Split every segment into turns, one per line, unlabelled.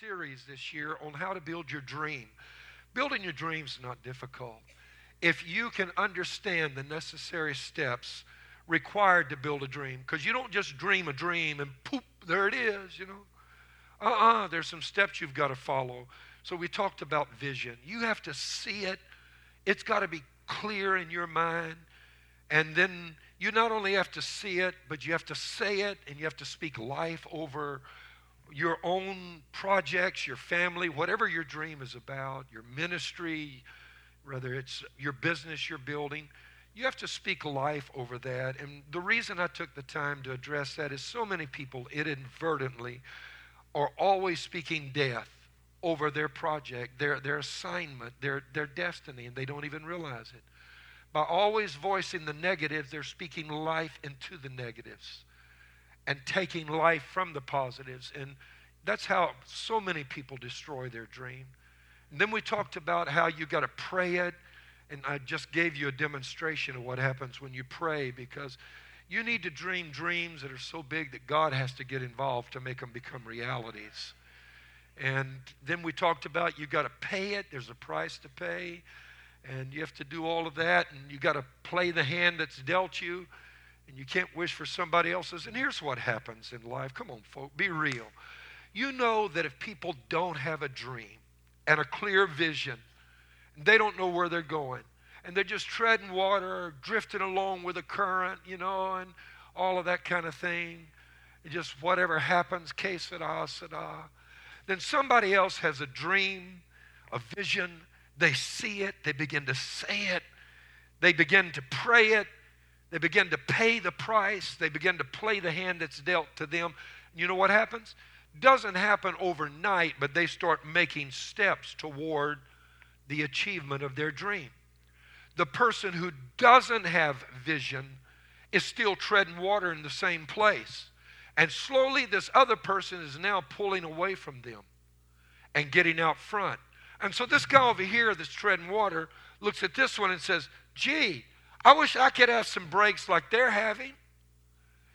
series this year on how to build your dream. Building your dreams is not difficult. If you can understand the necessary steps required to build a dream, because you don't just dream a dream and poop, there it is, you know. Uh uh-uh, uh, there's some steps you've got to follow. So we talked about vision. You have to see it, it's got to be clear in your mind. And then you not only have to see it, but you have to say it and you have to speak life over your own projects, your family, whatever your dream is about, your ministry, whether it's your business you're building, you have to speak life over that. And the reason I took the time to address that is so many people inadvertently are always speaking death over their project, their, their assignment, their, their destiny, and they don't even realize it. By always voicing the negatives, they're speaking life into the negatives and taking life from the positives. And that's how so many people destroy their dream. And then we talked about how you got to pray it. And I just gave you a demonstration of what happens when you pray because you need to dream dreams that are so big that God has to get involved to make them become realities. And then we talked about you got to pay it, there's a price to pay, and you have to do all of that, and you got to play the hand that's dealt you and you can't wish for somebody else's. And here's what happens in life. Come on, folk, be real. You know that if people don't have a dream and a clear vision, they don't know where they're going, and they're just treading water, drifting along with the current, you know, and all of that kind of thing. Just whatever happens, que sera, sera. Then somebody else has a dream, a vision. They see it, they begin to say it, they begin to pray it, they begin to pay the price. They begin to play the hand that's dealt to them. You know what happens? Doesn't happen overnight, but they start making steps toward the achievement of their dream. The person who doesn't have vision is still treading water in the same place. And slowly, this other person is now pulling away from them and getting out front. And so, this guy over here that's treading water looks at this one and says, Gee, I wish I could have some breaks like they're having.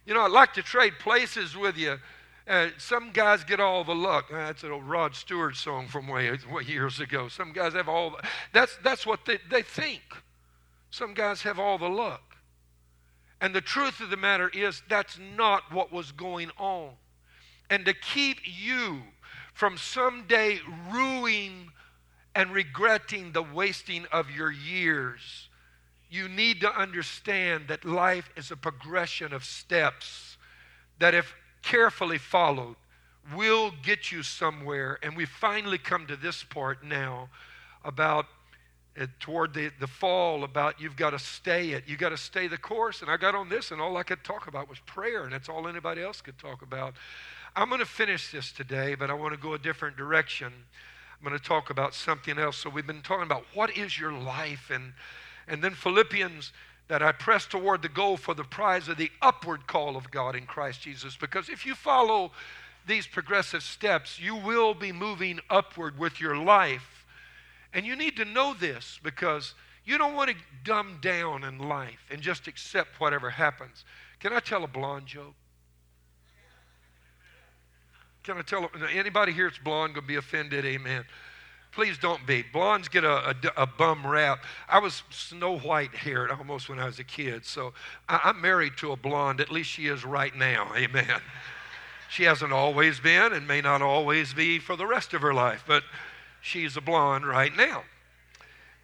You know, I'd like to trade places with you. Uh, some guys get all the luck. Uh, that's an old Rod Stewart song from way, way years ago. Some guys have all the, that's that's what they, they think. Some guys have all the luck. And the truth of the matter is that's not what was going on. And to keep you from someday ruining and regretting the wasting of your years you need to understand that life is a progression of steps that, if carefully followed, will get you somewhere. And we finally come to this part now about uh, toward the, the fall about you've got to stay it. You've got to stay the course. And I got on this, and all I could talk about was prayer, and that's all anybody else could talk about. I'm going to finish this today, but I want to go a different direction. I'm going to talk about something else. So we've been talking about what is your life and and then Philippians, that I press toward the goal for the prize of the upward call of God in Christ Jesus. Because if you follow these progressive steps, you will be moving upward with your life. And you need to know this because you don't want to dumb down in life and just accept whatever happens. Can I tell a blonde joke? Can I tell anybody here that's blonde going to be offended? Amen. Please don't be. Blondes get a, a, a, bum rap. I was snow white haired almost when I was a kid, so I, I'm married to a blonde. At least she is right now. Amen. She hasn't always been and may not always be for the rest of her life, but she's a blonde right now.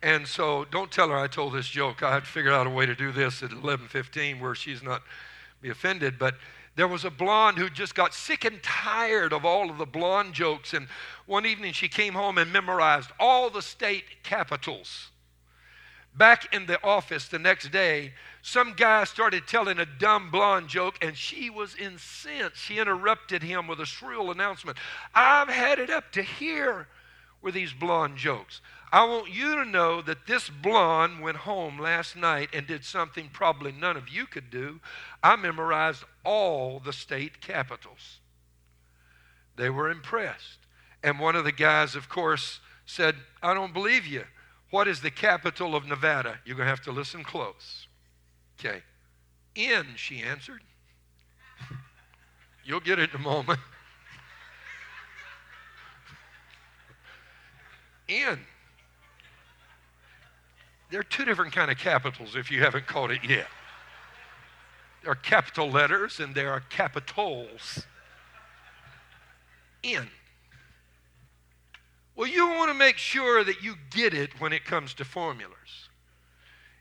And so don't tell her I told this joke. I had to figure out a way to do this at 11:15 where she's not be offended, but there was a blonde who just got sick and tired of all of the blonde jokes. And one evening she came home and memorized all the state capitals. Back in the office the next day, some guy started telling a dumb blonde joke, and she was incensed. She interrupted him with a shrill announcement I've had it up to here with these blonde jokes. I want you to know that this blonde went home last night and did something probably none of you could do. I memorized all the state capitals. They were impressed. And one of the guys, of course, said, I don't believe you. What is the capital of Nevada? You're going to have to listen close. Okay. N, she answered. You'll get it in a moment. In. There are two different kind of capitals if you haven't caught it yet. There are capital letters and there are capitals. In. Well, you want to make sure that you get it when it comes to formulas.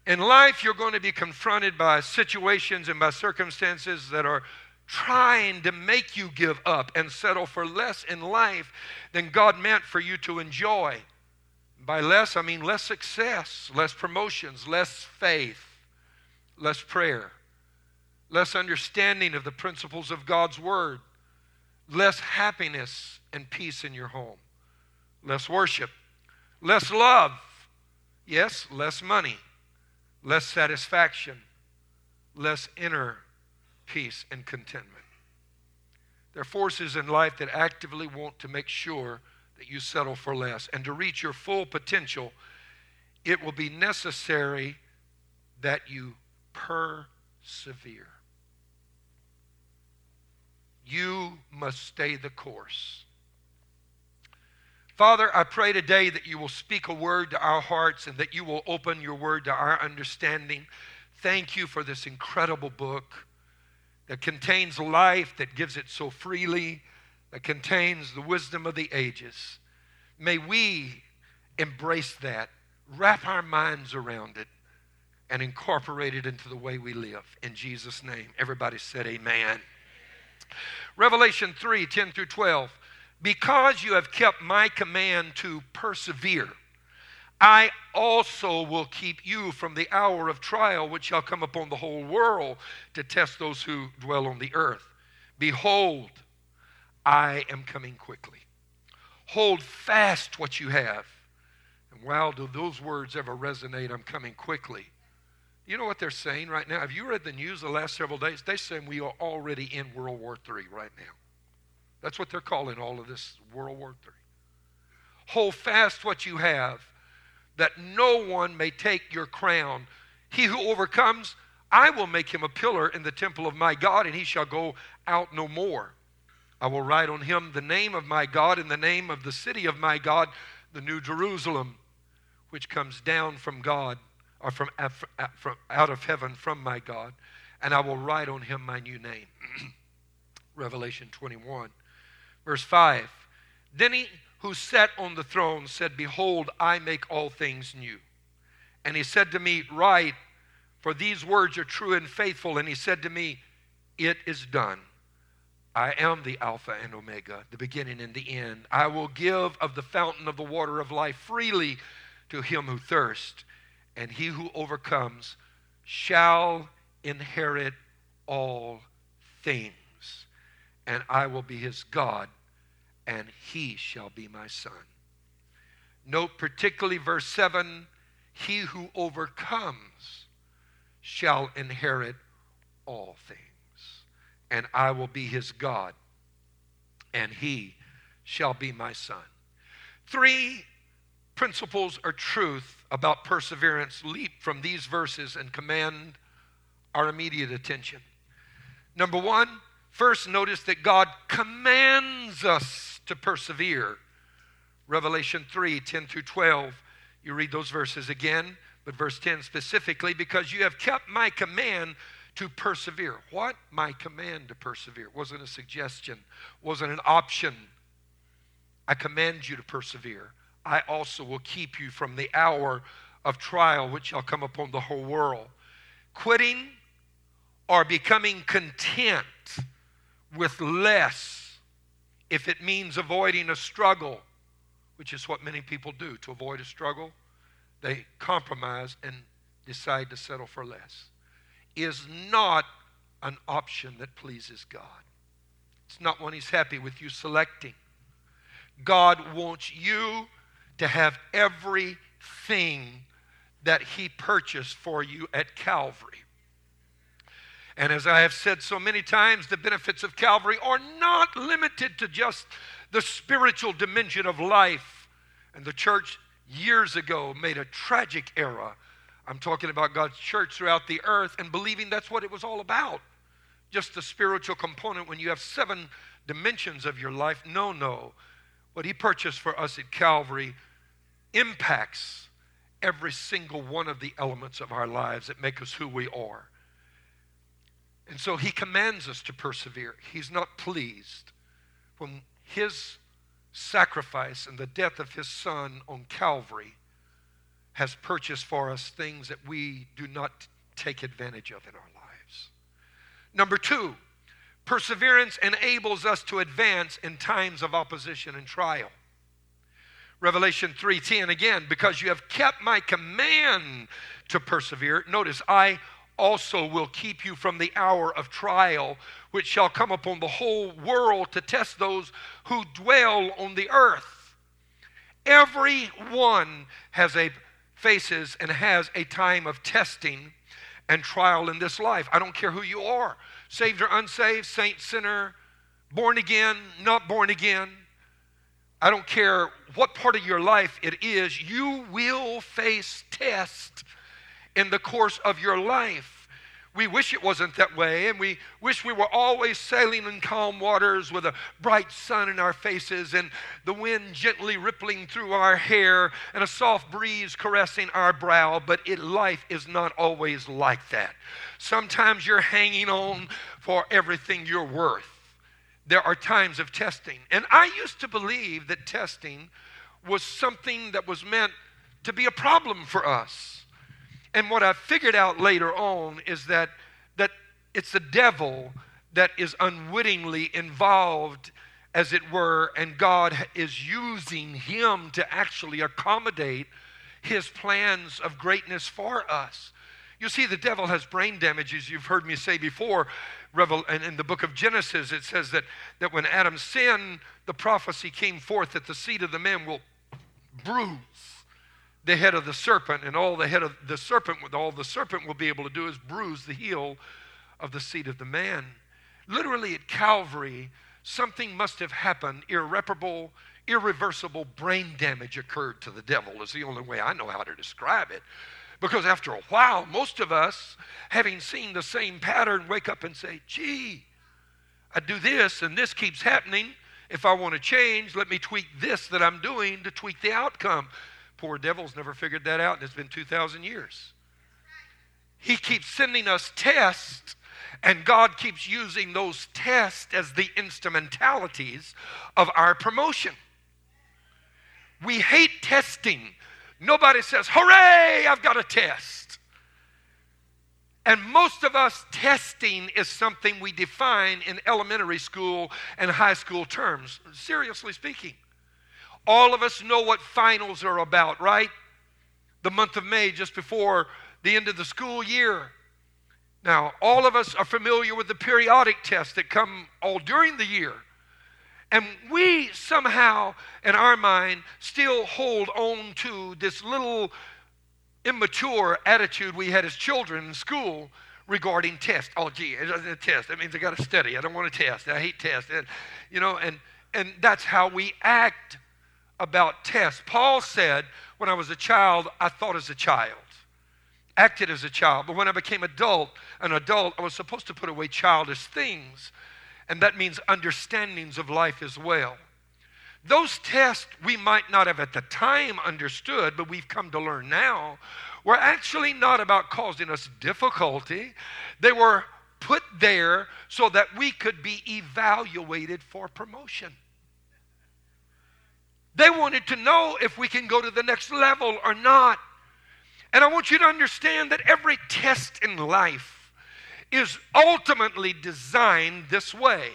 In life, you're going to be confronted by situations and by circumstances that are trying to make you give up and settle for less in life than God meant for you to enjoy. By less, I mean less success, less promotions, less faith, less prayer, less understanding of the principles of God's Word, less happiness and peace in your home, less worship, less love, yes, less money, less satisfaction, less inner peace and contentment. There are forces in life that actively want to make sure that you settle for less. And to reach your full potential, it will be necessary that you persevere. You must stay the course. Father, I pray today that you will speak a word to our hearts and that you will open your word to our understanding. Thank you for this incredible book that contains life, that gives it so freely, that contains the wisdom of the ages. May we embrace that, wrap our minds around it, and incorporate it into the way we live. In Jesus' name. Everybody said, Amen. Revelation 3 10 through 12. Because you have kept my command to persevere I also will keep you from the hour of trial which shall come upon the whole world to test those who dwell on the earth. Behold, I am coming quickly. Hold fast what you have. And wow, do those words ever resonate? I'm coming quickly. You know what they're saying right now? Have you read the news the last several days? They're saying we are already in World War III right now. That's what they're calling all of this World War III. Hold fast what you have that no one may take your crown. He who overcomes, I will make him a pillar in the temple of my God, and he shall go out no more. I will write on him the name of my God and the name of the city of my God, the New Jerusalem, which comes down from God, or from, from out of heaven from my God, and I will write on him my new name. Revelation 21, verse 5. Then he who sat on the throne said, Behold, I make all things new. And he said to me, Write, for these words are true and faithful. And he said to me, It is done. I am the Alpha and Omega, the beginning and the end. I will give of the fountain of the water of life freely to him who thirsts, and he who overcomes shall inherit all things. And I will be his God and he shall be my son. Note particularly verse 7 He who overcomes shall inherit all things, and I will be his God, and he shall be my son. Three principles or truth about perseverance leap from these verses and command our immediate attention. Number one, first notice that God commands us to persevere. Revelation 3 10 through 12. You read those verses again, but verse 10 specifically, because you have kept my command to persevere. What? My command to persevere. Wasn't a suggestion, wasn't an option. I command you to persevere. I also will keep you from the hour of trial which shall come upon the whole world. Quitting or becoming content with less if it means avoiding a struggle, which is what many people do to avoid a struggle, they compromise and decide to settle for less, is not an option that pleases God. It's not one He's happy with you selecting. God wants you to have everything that He purchased for you at Calvary. And as I have said so many times, the benefits of Calvary are not limited to just the spiritual dimension of life. And the church years ago made a tragic error. I'm talking about God's church throughout the earth and believing that's what it was all about. Just the spiritual component when you have seven dimensions of your life. No, no. What He purchased for us at Calvary impacts every single one of the elements of our lives that make us who we are. And so he commands us to persevere. He's not pleased when his sacrifice and the death of his son on Calvary has purchased for us things that we do not take advantage of in our lives. Number two, perseverance enables us to advance in times of opposition and trial. Revelation 3:10 again, because you have kept my command to persevere. Notice, I also will keep you from the hour of trial, which shall come upon the whole world to test those who dwell on the earth. Everyone has a faces and has a time of testing and trial in this life. I don't care who you are, saved or unsaved, saint, sinner, born again, not born again. I don't care what part of your life it is, you will face tests in the course of your life. We wish it wasn't that way, and we wish we were always sailing in calm waters with a bright sun in our faces and the wind gently rippling through our hair and a soft breeze caressing our brow. But it, life is not always like that. Sometimes you're hanging on for everything you're worth. There are times of testing. And I used to believe that testing was something that was meant to be a problem for us. And what I figured out later on is that, that it's the devil that is unwittingly involved, as it were, and God is using him to actually accommodate his plans of greatness for us. You see, the devil has brain damage, as you've heard me say before. And in the book of Genesis, it says that, that when Adam sinned, the prophecy came forth that the seed of the man will bruise the head of the serpent, and all the head of the serpent, all the serpent will be able to do is bruise the heel of the seed of the man. Literally at Calvary, something must have happened. Irreparable, irreversible brain damage occurred to the devil, is the only way I know how to describe it. Because after a while, most of us, having seen the same pattern, wake up and say, gee, I do this and this keeps happening. If I want to change, let me tweak this that I'm doing to tweak the outcome. Poor devil's never figured that out, and it's been 2,000 years. He keeps sending us tests, and God keeps using those tests as the instrumentalities of our promotion. We hate testing. Nobody says, Hooray, I've got a test. And most of us, testing is something we define in elementary school and high school terms, seriously speaking. All of us know what finals are about, right? The month of May, just before the end of the school year. Now, all of us are familiar with the periodic tests that come all during the year. And we somehow, in our mind, still hold on to this little immature attitude we had as children in school regarding tests. Oh, gee, it's a test. That means I got to study. I don't want to test. I hate tests. And, you know, and, and that's how we act about tests. Paul said, when I was a child, I thought as a child, acted as a child. But when I became adult, an adult, I was supposed to put away childish things. And that means understandings of life as well. Those tests we might not have at the time understood, but we've come to learn now, were actually not about causing us difficulty. They were put there so that we could be evaluated for promotion. They wanted to know if we can go to the next level or not. And I want you to understand that every test in life is ultimately designed this way.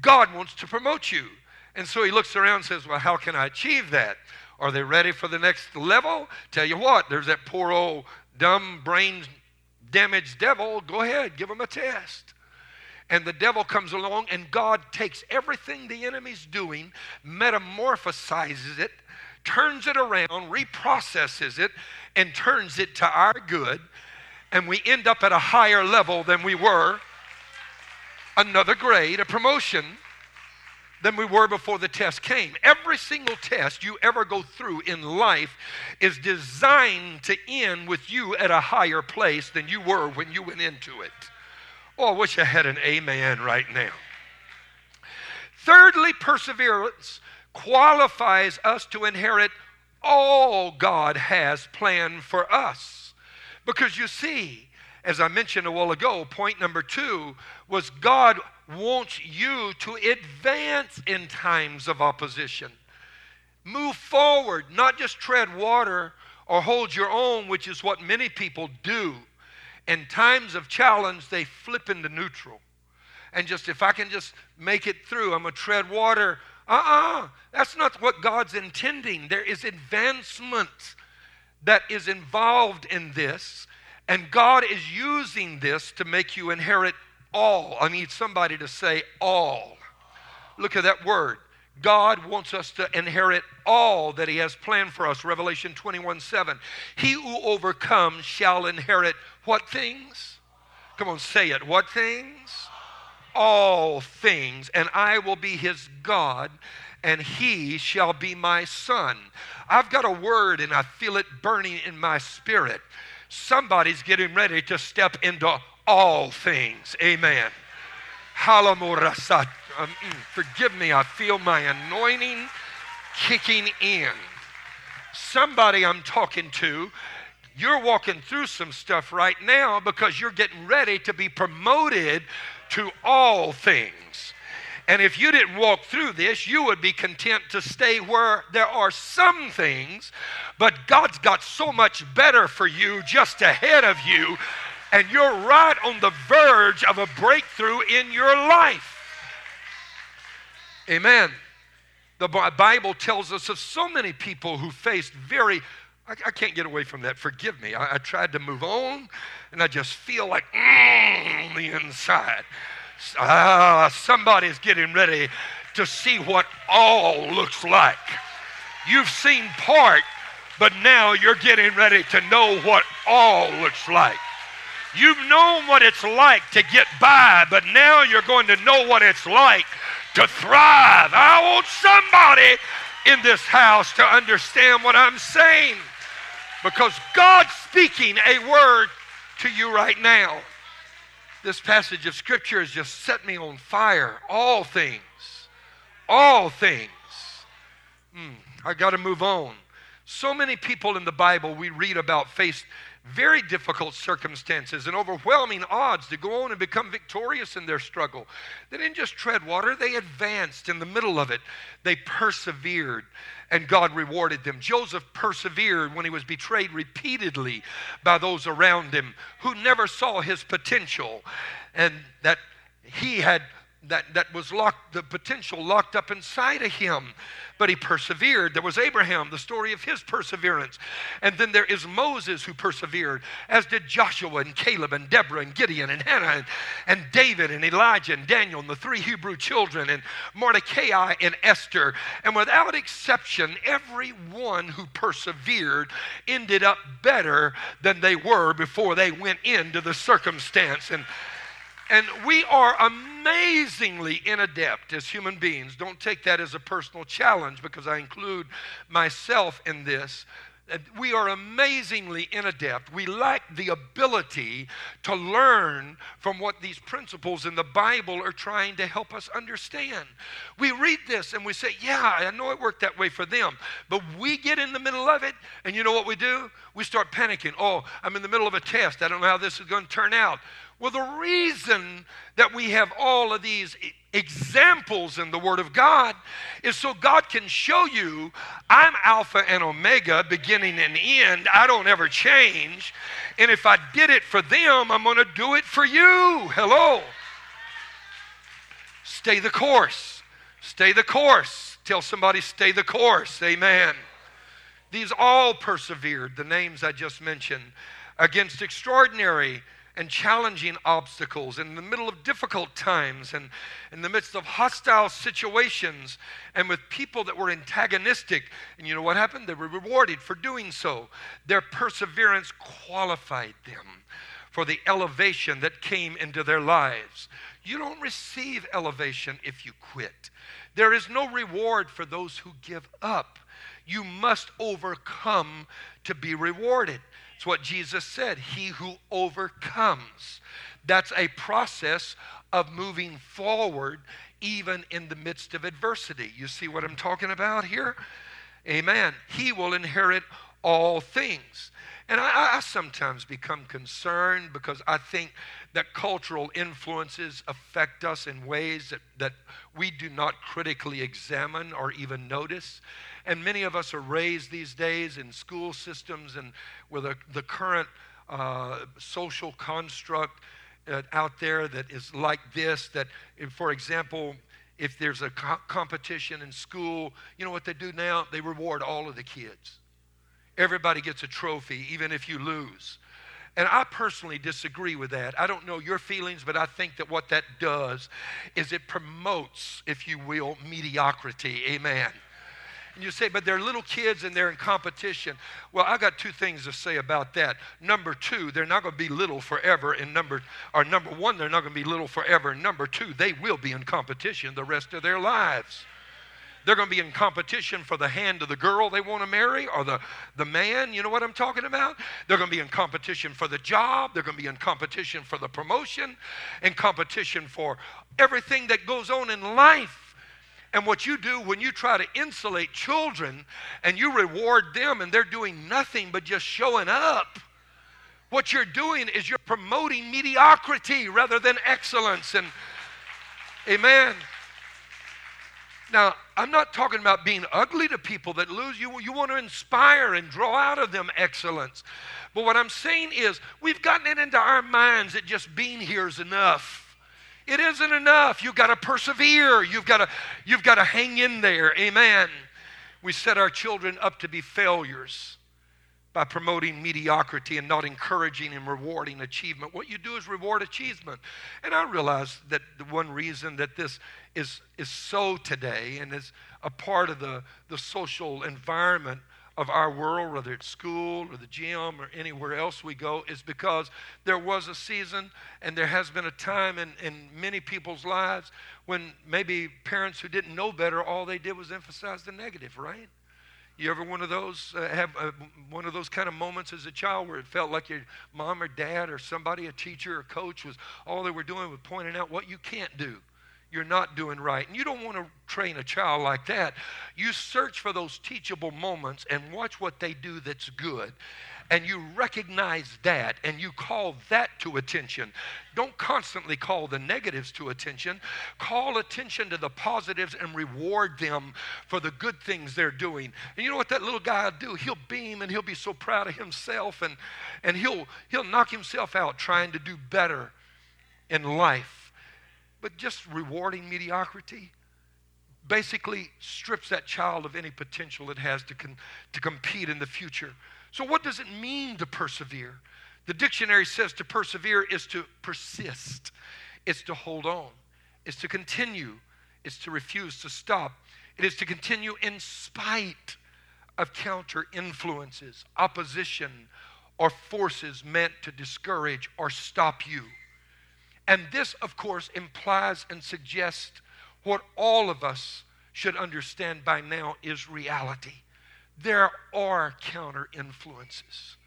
God wants to promote you. And so he looks around and says, Well, how can I achieve that? Are they ready for the next level? Tell you what, there's that poor old dumb brain damaged devil. Go ahead, give him a test and the devil comes along and God takes everything the enemy's doing, metamorphosizes it, turns it around, reprocesses it, and turns it to our good, and we end up at a higher level than we were, another grade, a promotion than we were before the test came. Every single test you ever go through in life is designed to end with you at a higher place than you were when you went into it. Oh, I wish I had an amen right now. Thirdly, perseverance qualifies us to inherit all God has planned for us. Because you see, as I mentioned a while ago, point number two was God wants you to advance in times of opposition. Move forward, not just tread water or hold your own, which is what many people do. In times of challenge, they flip into neutral. And just, if I can just make it through, I'm going to tread water. Uh uh-uh, uh, that's not what God's intending. There is advancement that is involved in this. And God is using this to make you inherit all. I need somebody to say all. Look at that word. God wants us to inherit all that He has planned for us. Revelation 21 7. He who overcomes shall inherit what things? Come on, say it. What things? All things. And I will be His God, and He shall be my son. I've got a word, and I feel it burning in my spirit. Somebody's getting ready to step into all things. Amen. Halamorasat. Um, mm, forgive me, I feel my anointing kicking in. Somebody I'm talking to, you're walking through some stuff right now because you're getting ready to be promoted to all things. And if you didn't walk through this, you would be content to stay where there are some things, but God's got so much better for you just ahead of you and you're right on the verge of a breakthrough in your life. Amen. The Bible tells us of so many people who faced very, I, I can't get away from that. Forgive me. I, I, tried to move on, and I just feel like mm, the inside. Ah, somebody's getting ready to see what all looks like. You've seen part, but now you're getting ready to know what all looks like. You've known what it's like to get by, but now you're going to know what it's like to thrive. I want somebody in this house to understand what I'm saying because God's speaking a word to you right now. This passage of Scripture has just set me on fire. All things, all things. Mm, I got to move on. So many people in the Bible we read about faced very difficult circumstances and overwhelming odds to go on and become victorious in their struggle. They didn't just tread water, they advanced in the middle of it. They persevered, and God rewarded them. Joseph persevered when he was betrayed repeatedly by those around him who never saw his potential and that he had that, that was locked, the potential locked up inside of him. But he persevered. There was Abraham, the story of his perseverance. And then there is Moses who persevered, as did Joshua and Caleb and Deborah and Gideon and Hannah and, and David and Elijah and Daniel and the three Hebrew children and Mordecai and Esther. And without exception, every one who persevered ended up better than they were before they went into the circumstance. And and we are amazingly inadept as human beings. Don't take that as a personal challenge because I include myself in this. We are amazingly inadept. We lack the ability to learn from what these principles in the Bible are trying to help us understand. We read this and we say, Yeah, I know it worked that way for them. But we get in the middle of it, and you know what we do? We start panicking. Oh, I'm in the middle of a test. I don't know how this is going to turn out. Well, the reason that we have all of these examples in the Word of God is so God can show you I'm Alpha and Omega, beginning and end. I don't ever change. And if I did it for them, I'm going to do it for you. Hello. Stay the course. Stay the course. Tell somebody, stay the course. Amen. These all persevered, the names I just mentioned, against extraordinary and challenging obstacles, in the middle of difficult times, and in the midst of hostile situations, and with people that were antagonistic. And you know what happened? They were rewarded for doing so. Their perseverance qualified them for the elevation that came into their lives. You don't receive elevation if you quit. There is no reward for those who give up. You must overcome to be rewarded. It's what Jesus said He who overcomes. That's a process of moving forward even in the midst of adversity. You see what I'm talking about here? Amen. He will inherit all things. And I, I, sometimes become concerned because I think that cultural influences affect us in ways that, that we do not critically examine or even notice. And many of us are raised these days in school systems and with a, the current uh, social construct uh, out there that is like this that, if, for example, if there's a co- competition in school, you know what they do now? They reward all of the kids. Everybody gets a trophy, even if you lose. And I personally disagree with that. I don't know your feelings, but I think that what that does is it promotes, if you will, mediocrity. Amen. And you say, but they're little kids and they're in competition. Well, I got two things to say about that. Number two, they're not going to be little forever. And number, or number one, they're not going to be little forever. And number two, they will be in competition the rest of their lives. They're going to be in competition for the hand of the girl they want to marry or the, the man. You know what I'm talking about? They're going to be in competition for the job. They're going to be in competition for the promotion and competition for everything that goes on in life. And what you do when you try to insulate children and you reward them and they're doing nothing but just showing up, what you're doing is you're promoting mediocrity rather than excellence. And amen. Now, I'm not talking about being ugly to people that lose. You, you want to inspire and draw out of them excellence. But what I'm saying is, we've gotten it into our minds that just being here is enough. It isn't enough. You've got to persevere. You've got to, you've got to hang in there. Amen. We set our children up to be failures by promoting mediocrity and not encouraging and rewarding achievement. What you do is reward achievement. And I realize that the one reason that this is, is so today and is a part of the, the social environment of our world, whether it's school or the gym or anywhere else we go, is because there was a season and there has been a time in, in many people's lives when maybe parents who didn't know better, all they did was emphasize the negative, right? You ever one of those uh, have uh, one of those kind of moments as a child where it felt like your mom or dad or somebody, a teacher or coach, was all they were doing was pointing out what you can't do you're not doing right. And you don't want to train a child like that. You search for those teachable moments and watch what they do that's good. And you recognize that and you call that to attention. Don't constantly call the negatives to attention. Call attention to the positives and reward them for the good things they're doing. And you know what that little guy will do? He'll beam and he'll be so proud of himself and, and he'll, he'll knock himself out trying to do better in life. But just rewarding mediocrity basically strips that child of any potential it has to, to compete in the future. So, what does it mean to persevere? The dictionary says to persevere is to persist, it's to hold on, it's to continue, it's to refuse to stop, it is to continue in spite of counter influences, opposition, or forces meant to discourage or stop you. And this, of course, implies and suggests what all of us should understand by now is reality. There are counter influences,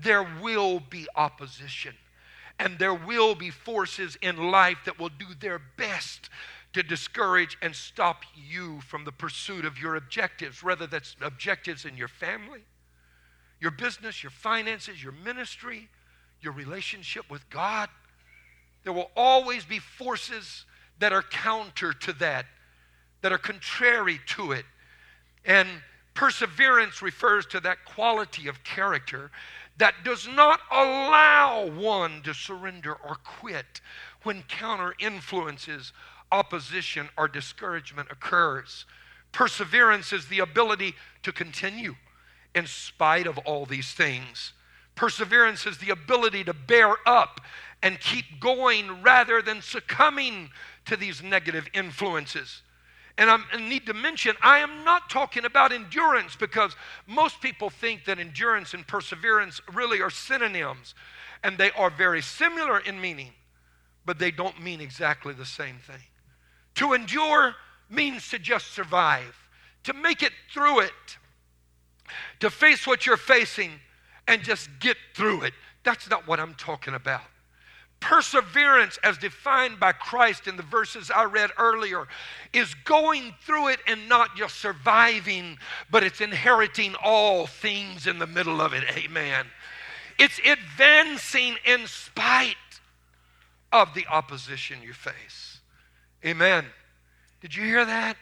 there will be opposition, and there will be forces in life that will do their best to discourage and stop you from the pursuit of your objectives, whether that's objectives in your family, your business, your finances, your ministry, your relationship with God there will always be forces that are counter to that, that are contrary to it. And perseverance refers to that quality of character that does not allow one to surrender or quit when counter influences, opposition, or discouragement occurs. Perseverance is the ability to continue in spite of all these things. Perseverance is the ability to bear up and keep going rather than succumbing to these negative influences. And I need to mention, I am not talking about endurance because most people think that endurance and perseverance really are synonyms. And they are very similar in meaning, but they don't mean exactly the same thing. To endure means to just survive, to make it through it, to face what you're facing and just get through it. That's not what I'm talking about. Perseverance, as defined by Christ in the verses I read earlier, is going through it and not just surviving, but it's inheriting all things in the middle of it. Amen. It's advancing in spite of the opposition you face. Amen. Did you hear that?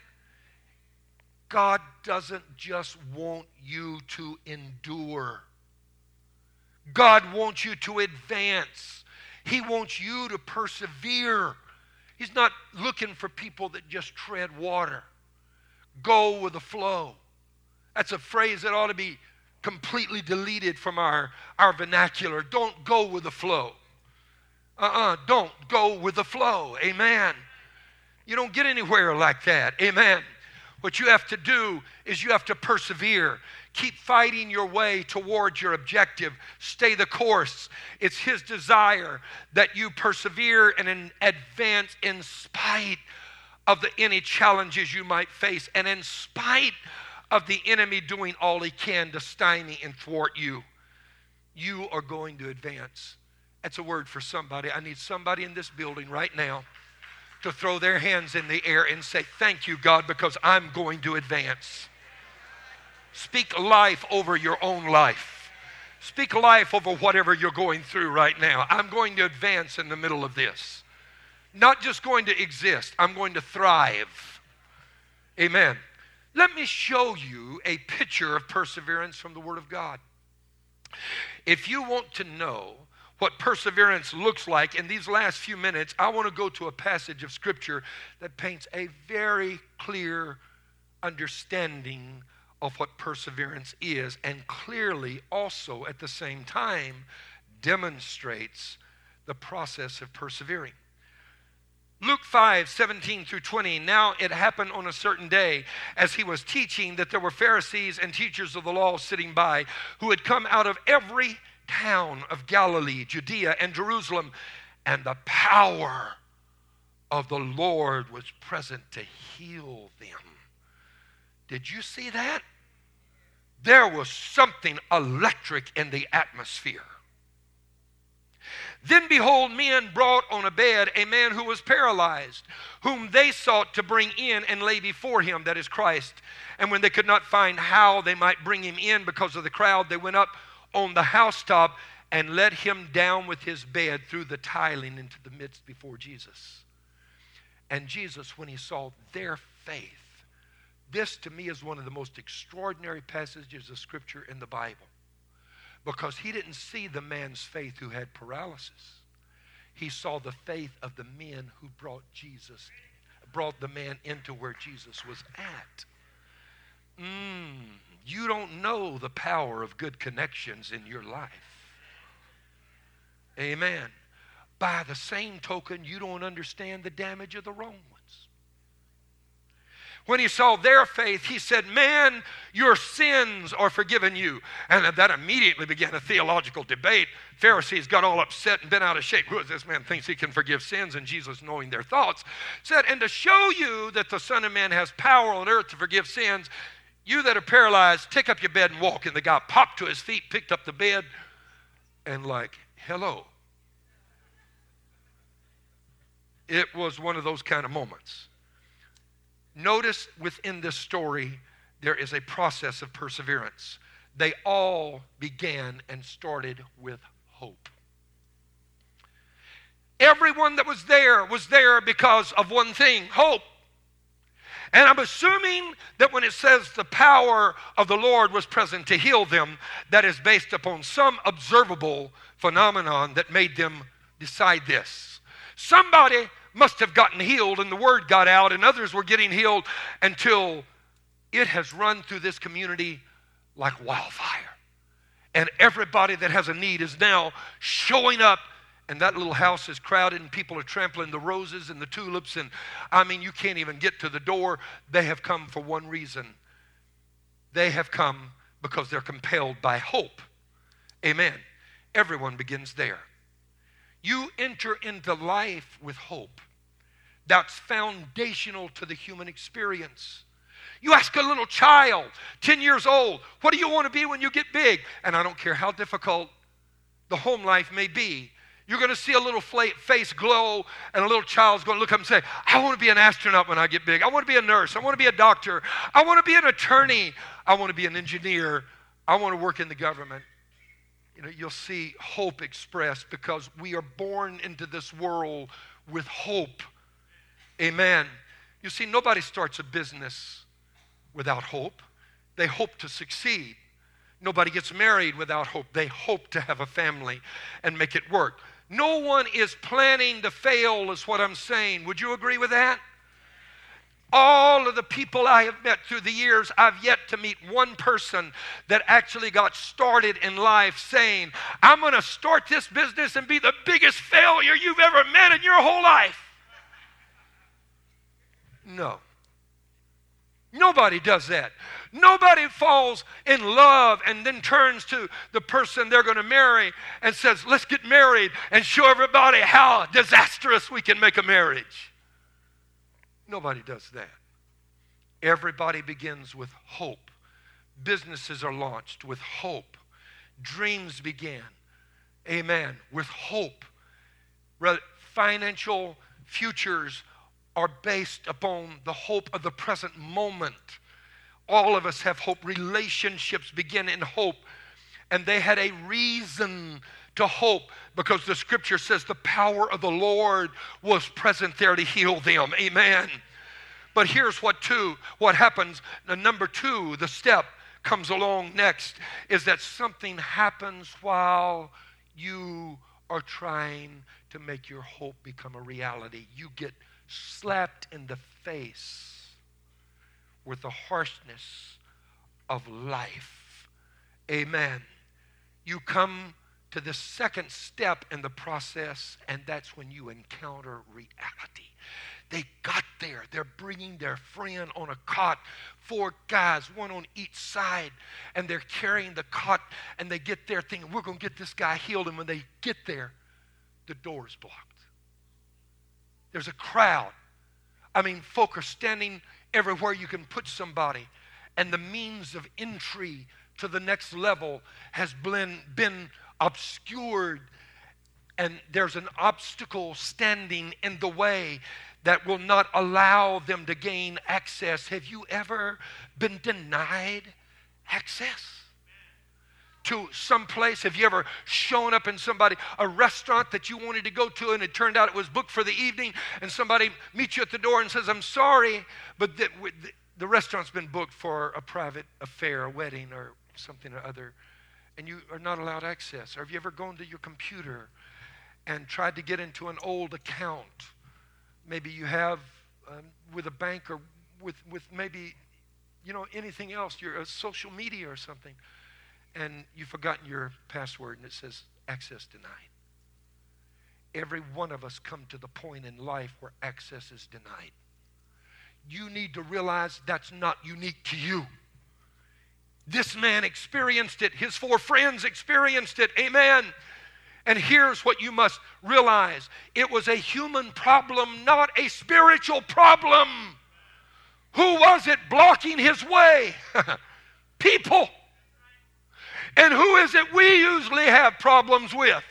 God doesn't just want you to endure. God wants you to advance. He wants you to persevere. He's not looking for people that just tread water. Go with the flow. That's a phrase that ought to be completely deleted from our, our vernacular. Don't go with the flow. Uh uh-uh, uh, do not go with the flow. Amen. You don't get anywhere like that. Amen. What you have to do is you have to persevere. Keep fighting your way towards your objective. Stay the course. It's His desire that you persevere and advance in spite of the any challenges you might face and in spite of the enemy doing all he can to stymie and thwart you. You are going to advance. That's a word for somebody. I need somebody in this building right now to throw their hands in the air and say, Thank you, God, because I'm going to advance. Speak life over your own life. Speak life over whatever you're going through right now. I'm going to advance in the middle of this. Not just going to exist, I'm going to thrive. Amen. Let me show you a picture of perseverance from the Word of God. If you want to know what perseverance looks like in these last few minutes, I want to go to a passage of Scripture that paints a very clear understanding of what perseverance is, and clearly also at the same time demonstrates the process of persevering. Luke 5, 17 through 20. Now it happened on a certain day as he was teaching that there were Pharisees and teachers of the law sitting by who had come out of every town of Galilee, Judea, and Jerusalem, and the power of the Lord was present to heal them. Did you see that? There was something electric in the atmosphere. Then behold, men brought on a bed a man who was paralyzed, whom they sought to bring in and lay before him, that is Christ. And when they could not find how they might bring him in because of the crowd, they went up on the housetop and let him down with his bed through the tiling into the midst before Jesus. And Jesus, when he saw their faith, this to me is one of the most extraordinary passages of Scripture in the Bible because he didn't see the man's faith who had paralysis. He saw the faith of the men who brought Jesus, brought the man into where Jesus was at. Mm, you don't know the power of good connections in your life. Amen. By the same token, you don't understand the damage of the wrong ones. When he saw their faith, he said, Man, your sins are forgiven you. And that immediately began a theological debate. Pharisees got all upset and bent out of shape. Who is this man thinks he can forgive sins? And Jesus, knowing their thoughts, said, And to show you that the Son of Man has power on earth to forgive sins, you that are paralyzed, take up your bed and walk. And the guy popped to his feet, picked up the bed, and like, hello. It was one of those kind of moments. Notice within this story, there is a process of perseverance. They all began and started with hope. Everyone that was there was there because of one thing hope. And I'm assuming that when it says the power of the Lord was present to heal them, that is based upon some observable phenomenon that made them decide this. Somebody must have gotten healed and the word got out, and others were getting healed until it has run through this community like wildfire. And everybody that has a need is now showing up and that little house is crowded and people are trampling the roses and the tulips and i mean you can't even get to the door they have come for one reason they have come because they're compelled by hope amen everyone begins there you enter into life with hope. That's foundational to the human experience. You ask a little child, 10 years old, what do you want to be when you get big? And I don't care how difficult the home life may be, You're going to see a little face glow, and a little child's going to look up and say, I want to be an astronaut when I get big. I want to be a nurse. I want to be a doctor. I want to be an attorney. I want to be an engineer. I want to work in the government. You know, you'll see hope expressed because we are born into this world with hope. Amen. You see, nobody starts a business without hope. They hope to succeed. Nobody gets married without hope. They hope to have a family and make it work. No one is planning to fail, is what I'm saying. Would you agree with that? All of the people I have met through the years, I've yet to meet one person that actually got started in life saying, I'm going to start this business and be the biggest failure you've ever met in your whole life. No. Nobody does that. Nobody falls in love and then turns to the person they're going to marry and says, Let's get married and show everybody how disastrous we can make a marriage. Nobody does that. Everybody begins with hope. Businesses are launched with hope. Dreams begin, amen, with hope. Financial futures are based upon the hope of the present moment. All of us have hope. Relationships begin in hope. And they had a reason to hope because the scripture says the power of the Lord was present there to heal them. Amen. But here's what two, what happens. The number two, the step comes along next, is that something happens while you are trying to make your hope become a reality. You get slapped in the face with the harshness of life. Amen. You come to the second step in the process, and that's when you encounter reality. They got there. They're bringing their friend on a cot, four guys, one on each side, and they're carrying the cot, and they get there thinking, we're going to get this guy healed. And when they get there, the door is blocked. There's a crowd. I mean, folk are standing everywhere you can put somebody. And the means of entry to the next level has been, been obscured. And there's an obstacle standing in the way that will not allow them to gain access. Have you ever been denied access? To some place? Have you ever shown up in somebody, a restaurant that you wanted to go to and it turned out it was booked for the evening and somebody meets you at the door and says, I'm sorry, but the, the restaurant's been booked for a private affair, a wedding or something or other, and you are not allowed access? Or have you ever gone to your computer and tried to get into an old account? Maybe you have um, with a bank or with, with maybe, you know, anything else, your uh, social media or something and you've forgotten your password and it says access denied. Every one of us come to the point in life where access is denied. You need to realize that's not unique to you. This man experienced it. His four friends experienced it. Amen. And here's what you must realize it was a human problem, not a spiritual problem. Who was it blocking his way? People. And who is it we usually have problems with?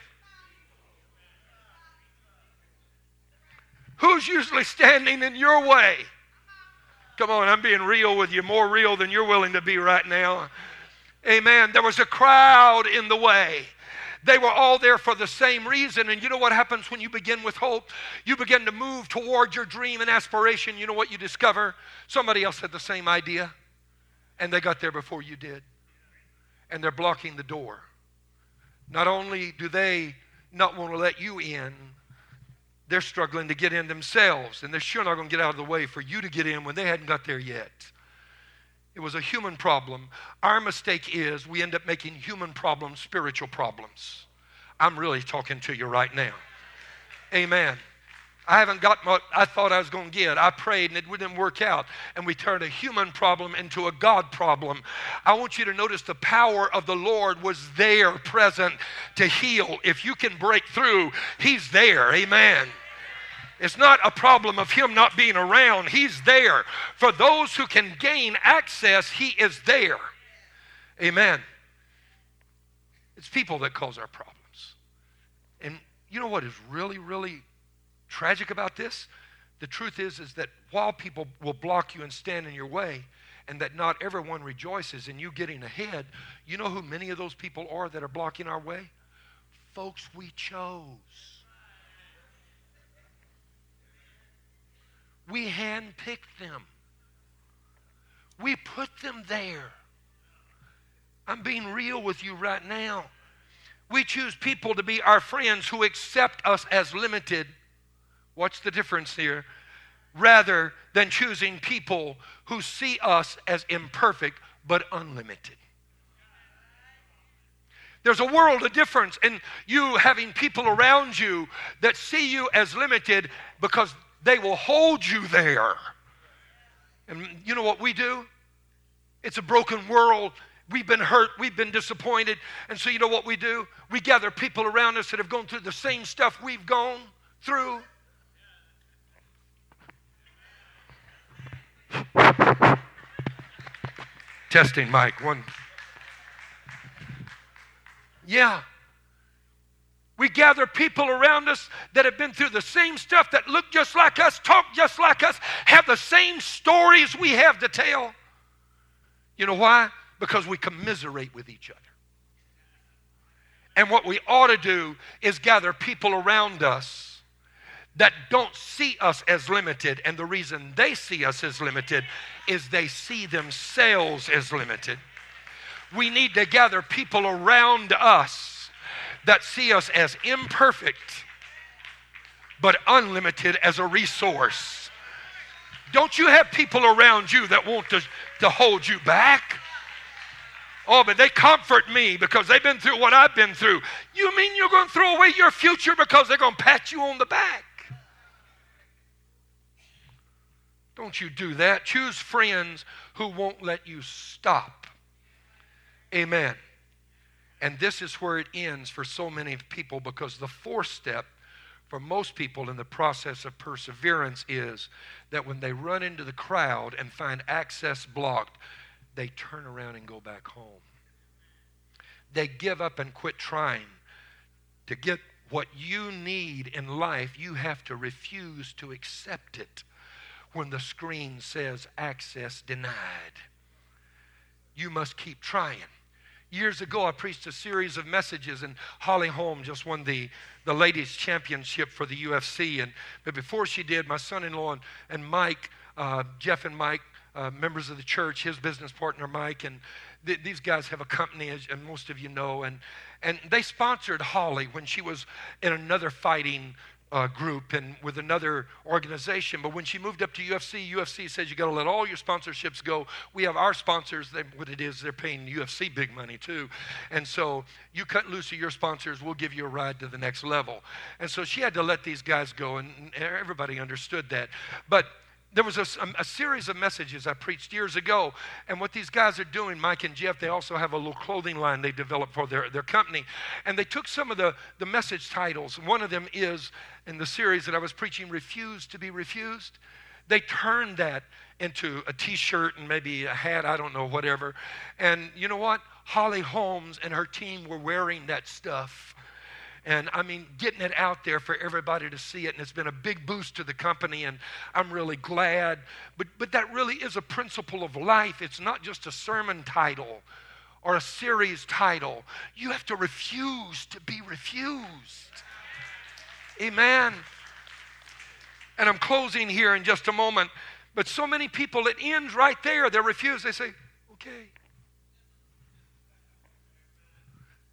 Who's usually standing in your way? Come on, I'm being real with you, more real than you're willing to be right now. Amen. There was a crowd in the way. They were all there for the same reason. And you know what happens when you begin with hope? You begin to move toward your dream and aspiration. You know what you discover? Somebody else had the same idea, and they got there before you did and they're blocking the door. Not only do they not want to let you in, they're struggling to get in themselves, and they're sure not going to get out of the way for you to get in when they hadn't got there yet. It was a human problem. Our mistake is we end up making human problems spiritual problems. I'm really talking to you right now. Amen. I haven't got what I thought I was going to get. I prayed and it didn't work out. And we turned a human problem into a God problem. I want you to notice the power of the Lord was there present to heal. If you can break through, He's there. Amen. It's not a problem of Him not being around, He's there. For those who can gain access, He is there. Amen. It's people that cause our problems. And you know what is really, really tragic about this? The truth is, is that while people will block you and stand in your way, and that not everyone rejoices in you getting ahead, you know who many of those people are that are blocking our way? Folks we chose. We handpicked them. We put them there. I'm being real with you right now. We choose people to be our friends who accept us as limited. What's the difference here? Rather than choosing people who see us as imperfect but unlimited. There's a world of difference in you having people around you that see you as limited because they will hold you there. And you know what we do? It's a broken world. We've been hurt. We've been disappointed. And so, you know what we do? We gather people around us that have gone through the same stuff we've gone through. Testing, Mike. One. Yeah. We gather people around us that have been through the same stuff, that look just like us, talk just like us, have the same stories we have to tell. You know why? Because we commiserate with each other. And what we ought to do is gather people around us that don't see us as limited. And the reason they see us as limited is they see themselves as limited. We need to gather people around us that see us as imperfect but unlimited as a resource. Don't you have people around you that want to, to hold you back? Oh, but they comfort me because they've been through what I've been through. You mean you're going to throw away your future because they're going to pat you on the back? Don't you do that. Choose friends who won't let you stop. Amen. And this is where it ends for so many people because the fourth step for most people in the process of perseverance is that when they run into the crowd and find access blocked, they turn around and go back home. They give up and quit trying. To get what you need in life, you have to refuse to accept it when the screen says access denied. You must keep trying. Years ago, I preached a series of messages, and Holly Holm just won the, the ladies' championship for the UFC. And but before she did, my son-in-law and, and Mike, uh, Jeff and Mike, uh, members of the church, his business partner Mike, and th- these guys have a company, as and most of you know, and and they sponsored Holly when she was in another fighting uh, group and with another organization. But when she moved up to UFC, UFC says you got to let all your sponsorships go. We have our sponsors. They, what it is, they're paying UFC big money too, and so you cut loose of your sponsors. We'll give you a ride to the next level. And so she had to let these guys go, and everybody understood that. But there was a, a, series of messages I preached years ago. And what these guys are doing, Mike and Jeff, they also have a little clothing line they developed for their, their company. And they took some of the, the message titles. One of them is in the series that I was preaching, Refuse to be Refused. They turned that into a t shirt and maybe a hat, I don't know, whatever. And you know what? Holly Holmes and her team were wearing that stuff and I mean, getting it out there for everybody to see it. And it's been a big boost to the company, and I'm really glad. But, but that really is a principle of life. It's not just a sermon title or a series title. You have to refuse to be refused. Amen. And I'm closing here in just a moment. But so many people, it ends right there. They refuse. They say, okay.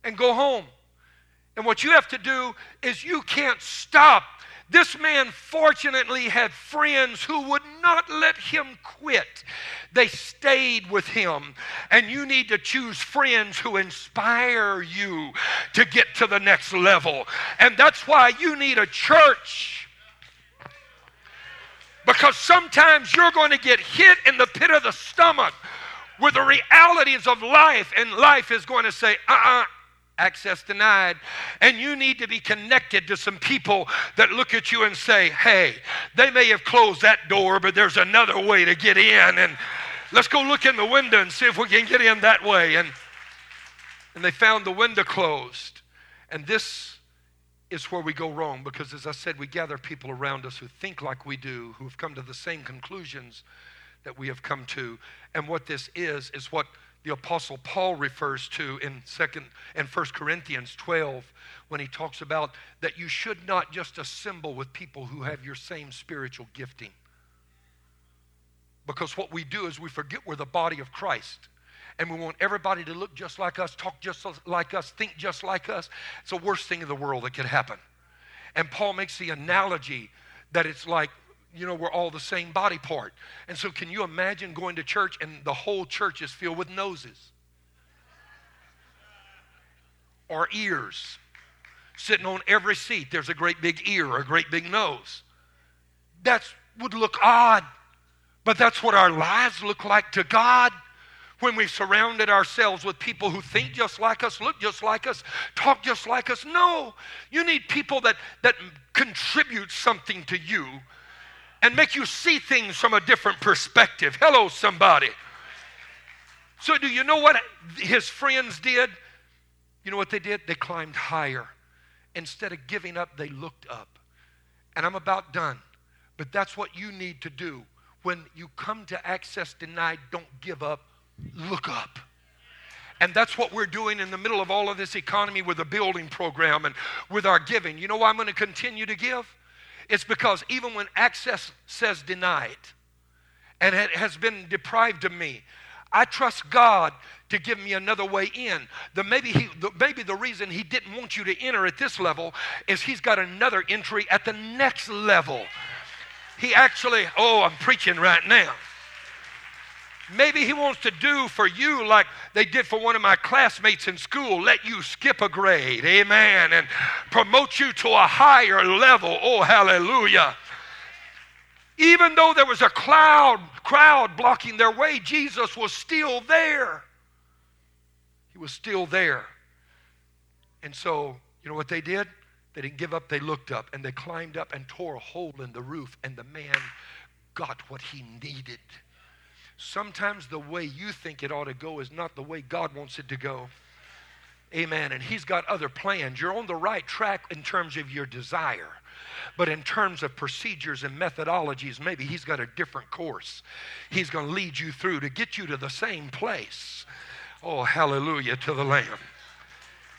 And go home. And what you have to do is you can't stop. This man fortunately had friends who would not let him quit. They stayed with him. And you need to choose friends who inspire you to get to the next level. And that's why you need a church. Because sometimes you're going to get hit in the pit of the stomach with the realities of life, and life is going to say, uh uh-uh, uh access denied. And you need to be connected to some people that look at you and say, hey, they may have closed that door, but there's another way to get in. And let's go look in the window and see if we can get in that way. And, and they found the window closed. And this is where we go wrong because, as I said, we gather people around us who think like we do, who have come to the same conclusions that we have come to. And what this is, is what the apostle Paul refers to in second and First Corinthians 12 when he talks about that you should not just assemble with people who have your same spiritual gifting. Because what we do is we forget we're the body of Christ and we want everybody to look just like us, talk just like us, think just like us. It's the worst thing in the world that could happen. And Paul makes the analogy that it's like, you know, we're all the same body part. And so, can you imagine going to church and the whole church is filled with noses or ears? Sitting on every seat, there's a great big ear or a great big nose. That would look odd, but that's what our lives look like to God when we've surrounded ourselves with people who think just like us, look just like us, talk just like us. No, you need people that, that contribute something to you and make you see things from a different perspective. Hello, somebody. So, do you know what his friends did? You know what they did? They climbed higher. Instead of giving up, they looked up. And I'm about done. But that's what you need to do. When you come to access denied, don't give up look up. And that's what we're doing in the middle of all of this economy with the building program and with our giving. You know why I'm going to continue to give? It's because even when access says denied and it has been deprived of me, I trust God to give me another way in. The, maybe, he, the, maybe the reason He didn't want you to enter at this level is He's got another entry at the next level. He actually, oh, I'm preaching right now. Maybe he wants to do for you like they did for one of my classmates in school let you skip a grade, amen, and promote you to a higher level. Oh, hallelujah. Even though there was a cloud, crowd blocking their way, Jesus was still there. He was still there. And so, you know what they did? They didn't give up, they looked up and they climbed up and tore a hole in the roof, and the man got what he needed. Sometimes the way you think it ought to go is not the way God wants it to go. Amen. And He's got other plans. You're on the right track in terms of your desire. But in terms of procedures and methodologies, maybe He's got a different course. He's going to lead you through to get you to the same place. Oh, hallelujah to the Lamb.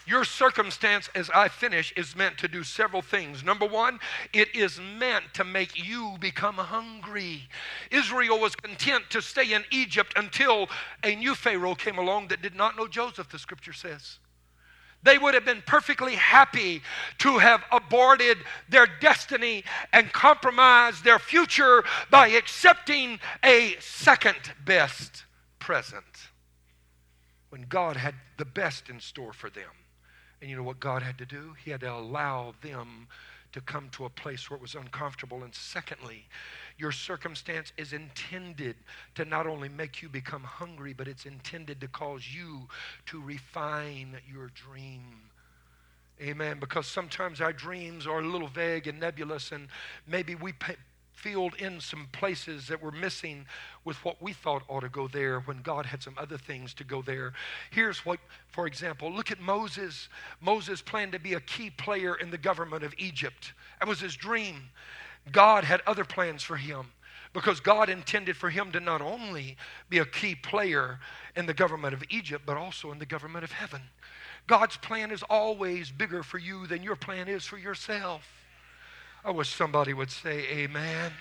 Your circumstance, as I finish, is meant to do several things. Number one, it is meant to make you become hungry. Israel was content to stay in Egypt until a new Pharaoh came along that did not know Joseph, the scripture says. They would have been perfectly happy to have aborted their destiny and compromised their future by accepting a second best present when God had the best in store for them. And you know what God had to do? He had to allow them to come to a place where it was uncomfortable. And secondly, your circumstance is intended to not only make you become hungry, but it's intended to cause you to refine your dream. Amen. Because sometimes our dreams are a little vague and nebulous, and maybe we filled in some places that were missing with what we thought ought to go there when God had some other things to go there. Here's what, for example, look at Moses. Moses planned to be a key player in the government of Egypt. That was his dream. God had other plans for him because God intended for him to not only be a key player in the government of Egypt, but also in the government of heaven. God's plan is always bigger for you than your plan is for yourself. I wish somebody would say amen.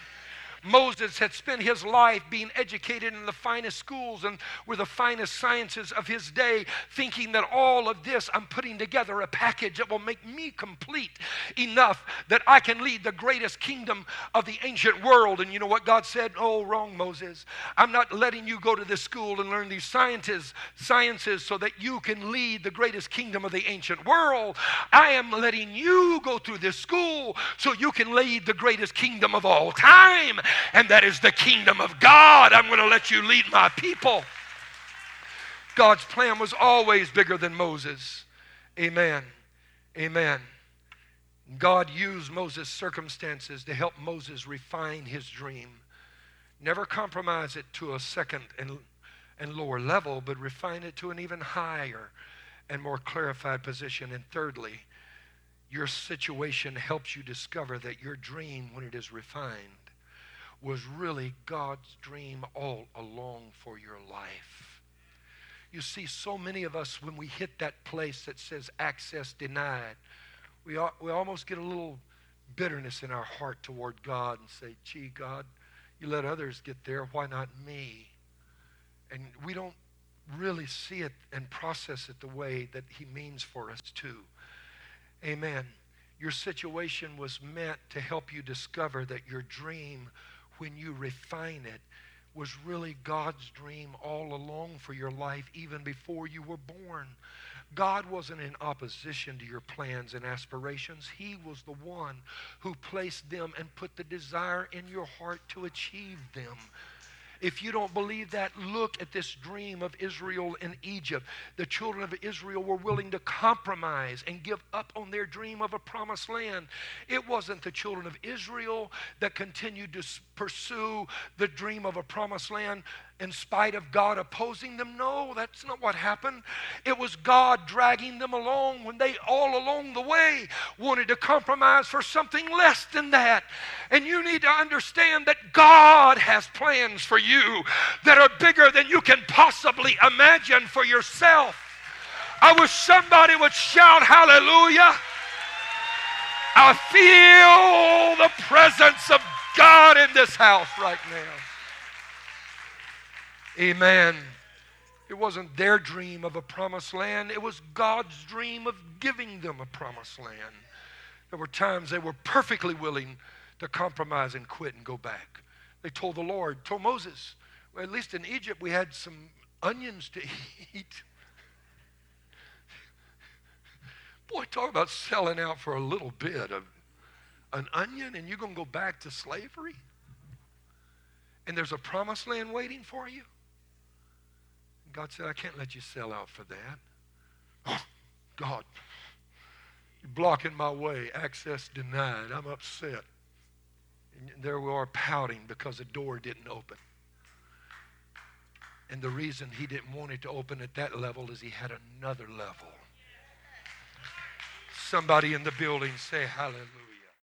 Moses had spent his life being educated in the finest schools and with the finest sciences of his day, thinking that all of this, I'm putting together a package that will make me complete enough that I can lead the greatest kingdom of the ancient world. And you know what God said? Oh, wrong, Moses. I'm not letting you go to this school and learn these sciences, sciences so that you can lead the greatest kingdom of the ancient world. I am letting you go through this school so you can lead the greatest kingdom of all time and that is the kingdom of God. I'm going to let you lead my people. God's plan was always bigger than Moses. Amen. Amen. God used Moses' circumstances to help Moses refine his dream. Never compromise it to a second and, and lower level, but refine it to an even higher and more clarified position. And thirdly, Your situation helps you discover that your dream, when it is refined, was really God's dream all along for your life. You see, so many of us, when we hit that place that says access denied, we, we almost get a little bitterness in our heart toward God and say, gee, God, you let others get there. Why not me? And we don't really see it and process it the way that He means for us to. Amen. Your situation was meant to help you discover that your dream, when you refine it, was really God's dream all along for your life, even before you were born. God wasn't in opposition to your plans and aspirations. He was the one who placed them and put the desire in your heart to achieve them. If you don't believe that, look at this dream of Israel in Egypt. The children of Israel were willing to compromise and give up on their dream of a promised land. It wasn't the children of Israel that continued to pursue the dream of a promised land in spite of God opposing them. No, that's not what happened. It was God dragging them along when they all along the way wanted to compromise for something less than that. And you need to understand that God has plans for you that are bigger than you can possibly imagine for yourself. I wish somebody would shout hallelujah. I feel the presence of God in this house right now. Amen. It wasn't their dream of a promised land, it was God's dream of giving them a promised land. There were times they were perfectly willing to compromise and quit and go back. They told the Lord, told Moses, well, at least in Egypt we had some onions to eat. Boy, talk about selling out for a little bit of an onion and you're going to go back to slavery? And there's a promised land waiting for you? God said, I can't let you sell out for that. Oh, God, you're blocking my way. Access denied. I'm upset. And there we are pouting because the door didn't open. And the reason he didn't want it to open at that level is he had another level. Somebody in the building say hallelujah.